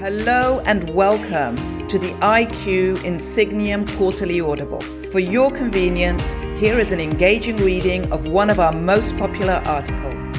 Hello and welcome to the IQ Insigniam Quarterly Audible. For your convenience, here is an engaging reading of one of our most popular articles.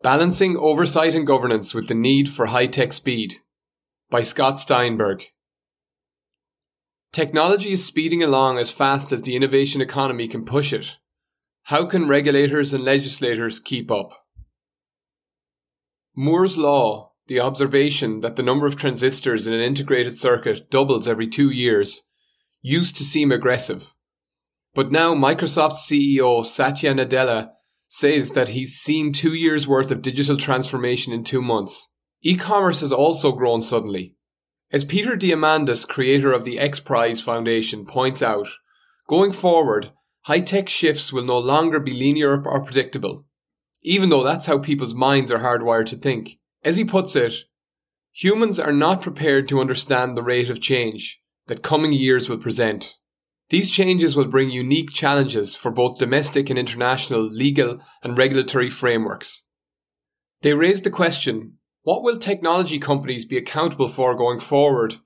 Balancing Oversight and Governance with the Need for High Tech Speed by Scott Steinberg. Technology is speeding along as fast as the innovation economy can push it. How can regulators and legislators keep up? Moore's Law, the observation that the number of transistors in an integrated circuit doubles every two years, used to seem aggressive. But now Microsoft CEO Satya Nadella says that he's seen two years worth of digital transformation in two months. E-commerce has also grown suddenly. As Peter Diamandis, creator of the X Prize Foundation, points out, going forward, high-tech shifts will no longer be linear or predictable even though that's how people's minds are hardwired to think. As he puts it, humans are not prepared to understand the rate of change that coming years will present. These changes will bring unique challenges for both domestic and international legal and regulatory frameworks. They raise the question what will technology companies be accountable for going forward,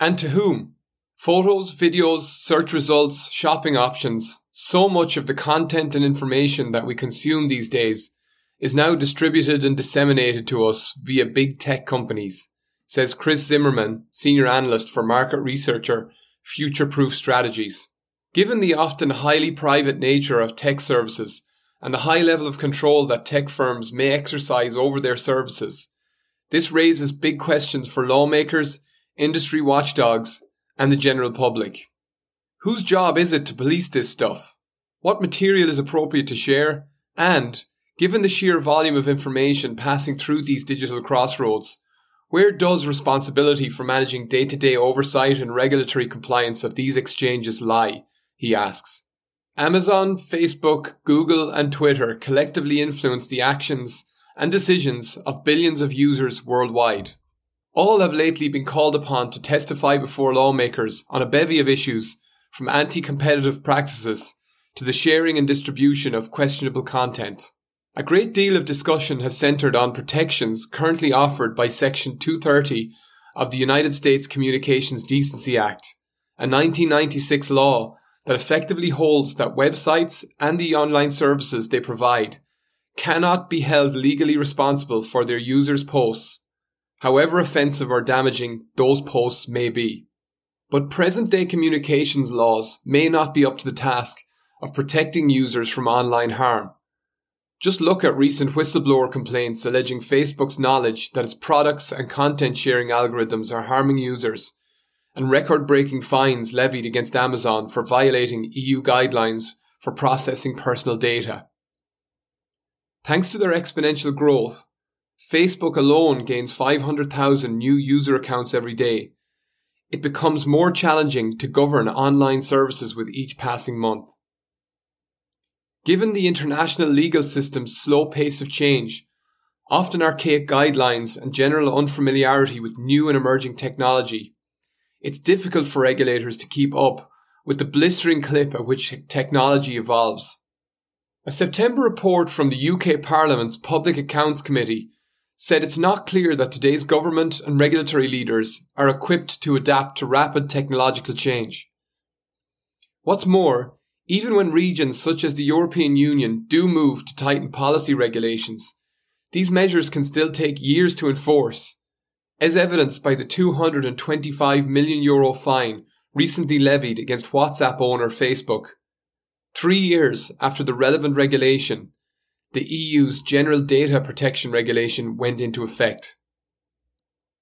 and to whom? Photos, videos, search results, shopping options, so much of the content and information that we consume these days is now distributed and disseminated to us via big tech companies, says Chris Zimmerman, senior analyst for market researcher Future Proof Strategies. Given the often highly private nature of tech services and the high level of control that tech firms may exercise over their services, this raises big questions for lawmakers, industry watchdogs, and the general public. Whose job is it to police this stuff? What material is appropriate to share? And Given the sheer volume of information passing through these digital crossroads, where does responsibility for managing day to day oversight and regulatory compliance of these exchanges lie? He asks. Amazon, Facebook, Google, and Twitter collectively influence the actions and decisions of billions of users worldwide. All have lately been called upon to testify before lawmakers on a bevy of issues from anti competitive practices to the sharing and distribution of questionable content. A great deal of discussion has centered on protections currently offered by Section 230 of the United States Communications Decency Act, a 1996 law that effectively holds that websites and the online services they provide cannot be held legally responsible for their users' posts, however offensive or damaging those posts may be. But present day communications laws may not be up to the task of protecting users from online harm. Just look at recent whistleblower complaints alleging Facebook's knowledge that its products and content sharing algorithms are harming users, and record breaking fines levied against Amazon for violating EU guidelines for processing personal data. Thanks to their exponential growth, Facebook alone gains 500,000 new user accounts every day. It becomes more challenging to govern online services with each passing month. Given the international legal system's slow pace of change, often archaic guidelines, and general unfamiliarity with new and emerging technology, it's difficult for regulators to keep up with the blistering clip at which technology evolves. A September report from the UK Parliament's Public Accounts Committee said it's not clear that today's government and regulatory leaders are equipped to adapt to rapid technological change. What's more, even when regions such as the European Union do move to tighten policy regulations, these measures can still take years to enforce, as evidenced by the 225 million euro fine recently levied against WhatsApp owner Facebook. Three years after the relevant regulation, the EU's General Data Protection Regulation went into effect.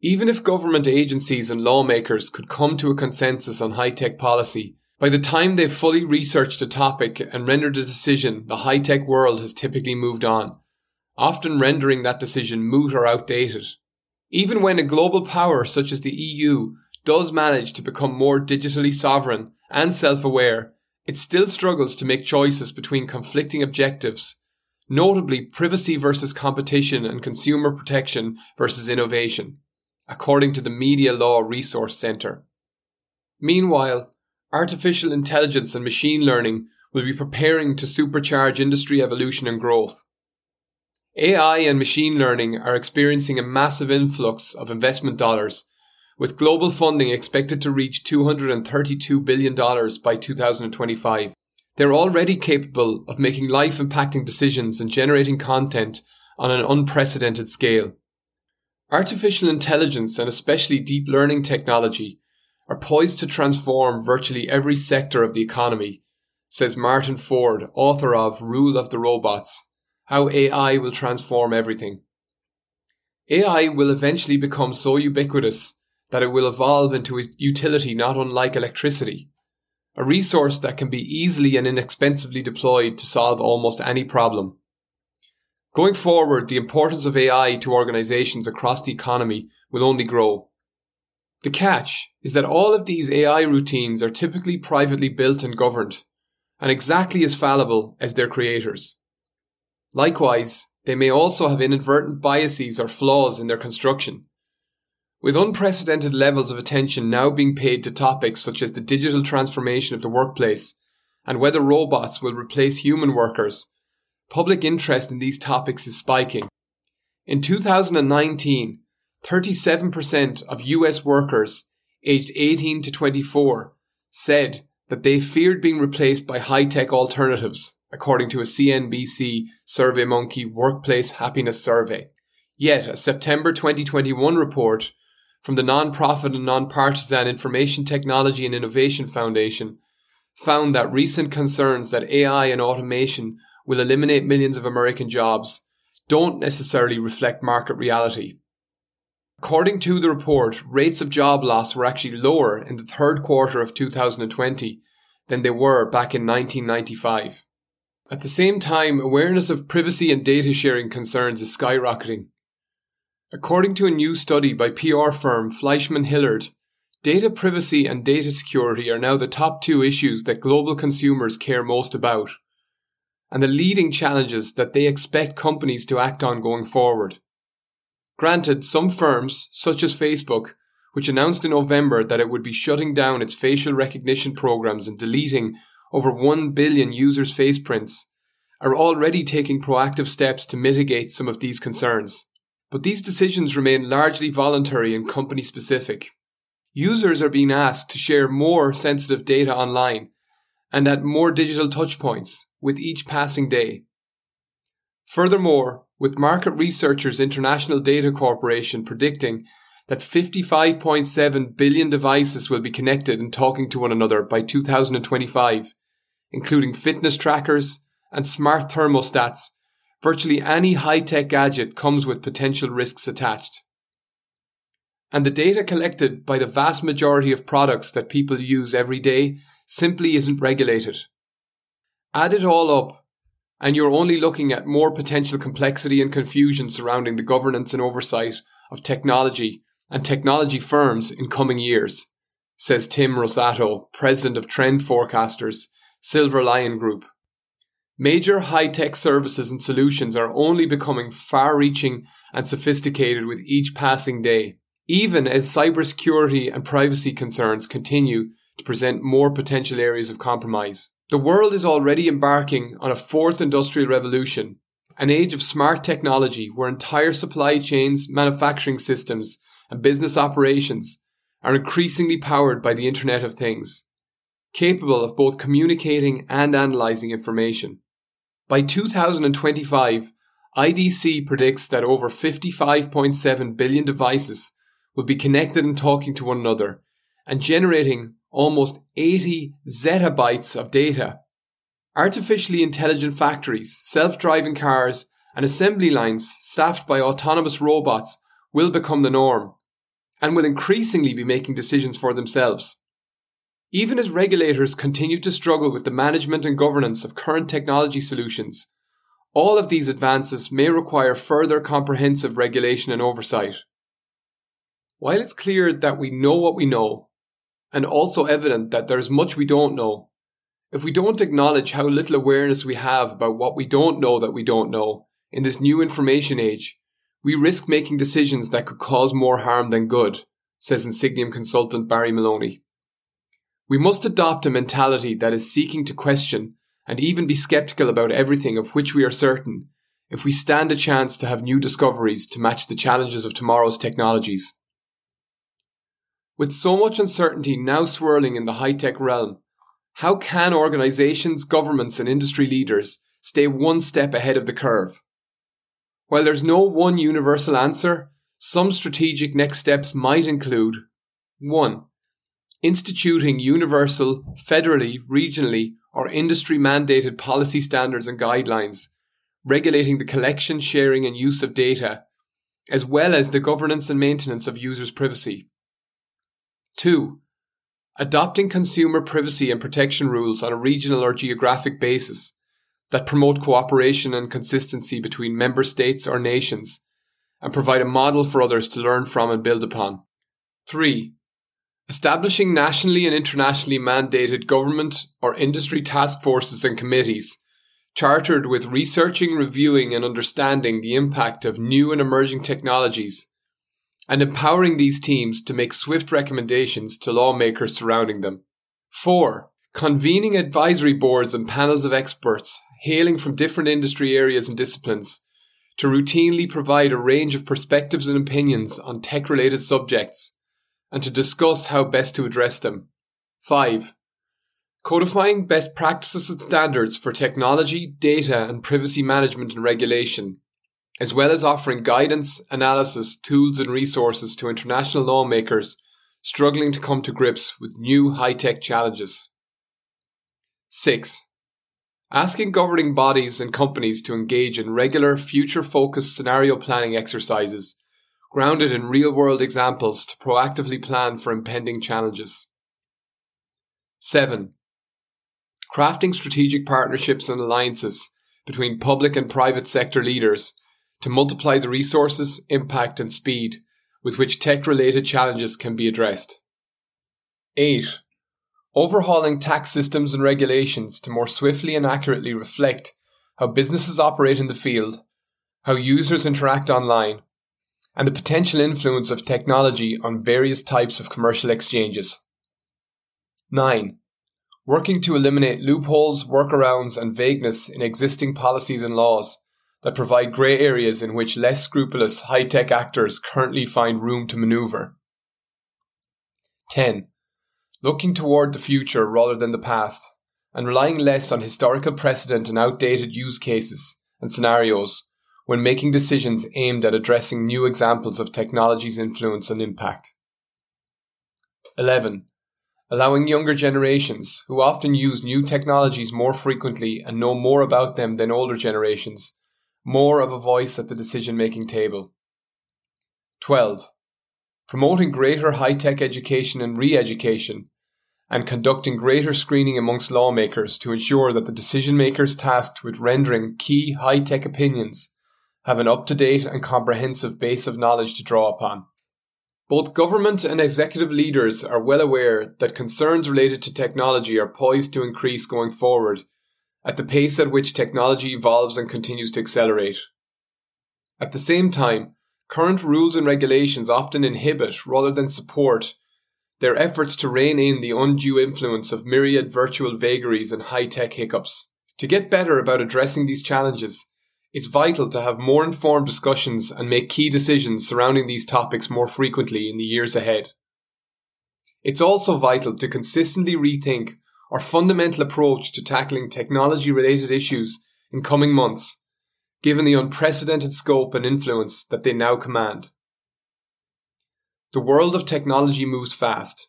Even if government agencies and lawmakers could come to a consensus on high tech policy, by the time they've fully researched a topic and rendered a decision, the high tech world has typically moved on, often rendering that decision moot or outdated. Even when a global power such as the EU does manage to become more digitally sovereign and self aware, it still struggles to make choices between conflicting objectives, notably privacy versus competition and consumer protection versus innovation, according to the Media Law Resource Centre. Meanwhile, artificial intelligence and machine learning will be preparing to supercharge industry evolution and growth. AI and machine learning are experiencing a massive influx of investment dollars, with global funding expected to reach $232 billion by 2025. They're already capable of making life impacting decisions and generating content on an unprecedented scale. Artificial intelligence and especially deep learning technology are poised to transform virtually every sector of the economy, says Martin Ford, author of Rule of the Robots How AI Will Transform Everything. AI will eventually become so ubiquitous that it will evolve into a utility not unlike electricity, a resource that can be easily and inexpensively deployed to solve almost any problem. Going forward, the importance of AI to organizations across the economy will only grow. The catch is that all of these AI routines are typically privately built and governed, and exactly as fallible as their creators. Likewise, they may also have inadvertent biases or flaws in their construction. With unprecedented levels of attention now being paid to topics such as the digital transformation of the workplace and whether robots will replace human workers, public interest in these topics is spiking. In 2019, 37% of US workers aged 18 to 24 said that they feared being replaced by high tech alternatives, according to a CNBC SurveyMonkey Workplace Happiness Survey. Yet, a September 2021 report from the non-profit and non-partisan Information Technology and Innovation Foundation found that recent concerns that AI and automation will eliminate millions of American jobs don't necessarily reflect market reality. According to the report, rates of job loss were actually lower in the third quarter of 2020 than they were back in 1995. At the same time, awareness of privacy and data sharing concerns is skyrocketing. According to a new study by PR firm Fleishman Hillard, data privacy and data security are now the top two issues that global consumers care most about and the leading challenges that they expect companies to act on going forward. Granted, some firms, such as Facebook, which announced in November that it would be shutting down its facial recognition programs and deleting over 1 billion users' faceprints, are already taking proactive steps to mitigate some of these concerns. But these decisions remain largely voluntary and company specific. Users are being asked to share more sensitive data online and at more digital touchpoints with each passing day. Furthermore, with market researchers International Data Corporation predicting that 55.7 billion devices will be connected and talking to one another by 2025, including fitness trackers and smart thermostats, virtually any high tech gadget comes with potential risks attached. And the data collected by the vast majority of products that people use every day simply isn't regulated. Add it all up, and you're only looking at more potential complexity and confusion surrounding the governance and oversight of technology and technology firms in coming years, says Tim Rosato, president of Trend Forecasters, Silver Lion Group. Major high tech services and solutions are only becoming far reaching and sophisticated with each passing day, even as cybersecurity and privacy concerns continue to present more potential areas of compromise. The world is already embarking on a fourth industrial revolution, an age of smart technology where entire supply chains, manufacturing systems, and business operations are increasingly powered by the Internet of Things, capable of both communicating and analyzing information. By 2025, IDC predicts that over 55.7 billion devices will be connected and talking to one another and generating almost 80 zettabytes of data. Artificially intelligent factories, self driving cars, and assembly lines staffed by autonomous robots will become the norm and will increasingly be making decisions for themselves. Even as regulators continue to struggle with the management and governance of current technology solutions, all of these advances may require further comprehensive regulation and oversight. While it's clear that we know what we know and also evident that there is much we don't know. If we don't acknowledge how little awareness we have about what we don't know that we don't know in this new information age, we risk making decisions that could cause more harm than good, says Insigniam consultant Barry Maloney. We must adopt a mentality that is seeking to question and even be skeptical about everything of which we are certain if we stand a chance to have new discoveries to match the challenges of tomorrow's technologies. With so much uncertainty now swirling in the high tech realm, how can organizations, governments, and industry leaders stay one step ahead of the curve? While there's no one universal answer, some strategic next steps might include 1. Instituting universal, federally, regionally, or industry mandated policy standards and guidelines, regulating the collection, sharing, and use of data, as well as the governance and maintenance of users' privacy. 2. Adopting consumer privacy and protection rules on a regional or geographic basis that promote cooperation and consistency between member states or nations and provide a model for others to learn from and build upon. 3. Establishing nationally and internationally mandated government or industry task forces and committees chartered with researching, reviewing, and understanding the impact of new and emerging technologies and empowering these teams to make swift recommendations to lawmakers surrounding them. 4. Convening advisory boards and panels of experts hailing from different industry areas and disciplines to routinely provide a range of perspectives and opinions on tech related subjects and to discuss how best to address them. 5. Codifying best practices and standards for technology, data, and privacy management and regulation as well as offering guidance, analysis, tools, and resources to international lawmakers struggling to come to grips with new high tech challenges. 6. Asking governing bodies and companies to engage in regular, future focused scenario planning exercises grounded in real world examples to proactively plan for impending challenges. 7. Crafting strategic partnerships and alliances between public and private sector leaders to multiply the resources, impact, and speed with which tech related challenges can be addressed. 8. Overhauling tax systems and regulations to more swiftly and accurately reflect how businesses operate in the field, how users interact online, and the potential influence of technology on various types of commercial exchanges. 9. Working to eliminate loopholes, workarounds, and vagueness in existing policies and laws that provide grey areas in which less scrupulous high tech actors currently find room to maneuver. 10. Looking toward the future rather than the past, and relying less on historical precedent and outdated use cases and scenarios when making decisions aimed at addressing new examples of technology's influence and impact. 11. Allowing younger generations, who often use new technologies more frequently and know more about them than older generations, more of a voice at the decision making table. 12. Promoting greater high tech education and re education, and conducting greater screening amongst lawmakers to ensure that the decision makers tasked with rendering key high tech opinions have an up to date and comprehensive base of knowledge to draw upon. Both government and executive leaders are well aware that concerns related to technology are poised to increase going forward at the pace at which technology evolves and continues to accelerate. At the same time, current rules and regulations often inhibit rather than support their efforts to rein in the undue influence of myriad virtual vagaries and high tech hiccups. To get better about addressing these challenges, it's vital to have more informed discussions and make key decisions surrounding these topics more frequently in the years ahead. It's also vital to consistently rethink our fundamental approach to tackling technology related issues in coming months, given the unprecedented scope and influence that they now command. The world of technology moves fast,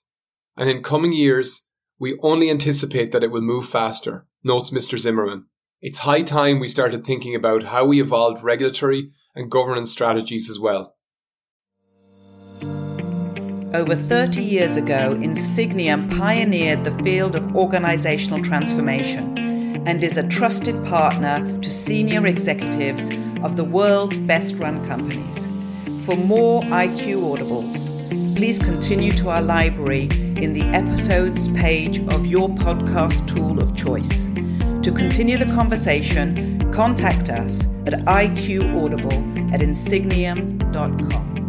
and in coming years, we only anticipate that it will move faster, notes Mr. Zimmerman. It's high time we started thinking about how we evolved regulatory and governance strategies as well. Over 30 years ago, Insigniam pioneered the field of organizational transformation and is a trusted partner to senior executives of the world's best run companies. For more IQ Audibles, please continue to our library in the episodes page of your podcast tool of choice. To continue the conversation, contact us at iqaudible at insigniam.com.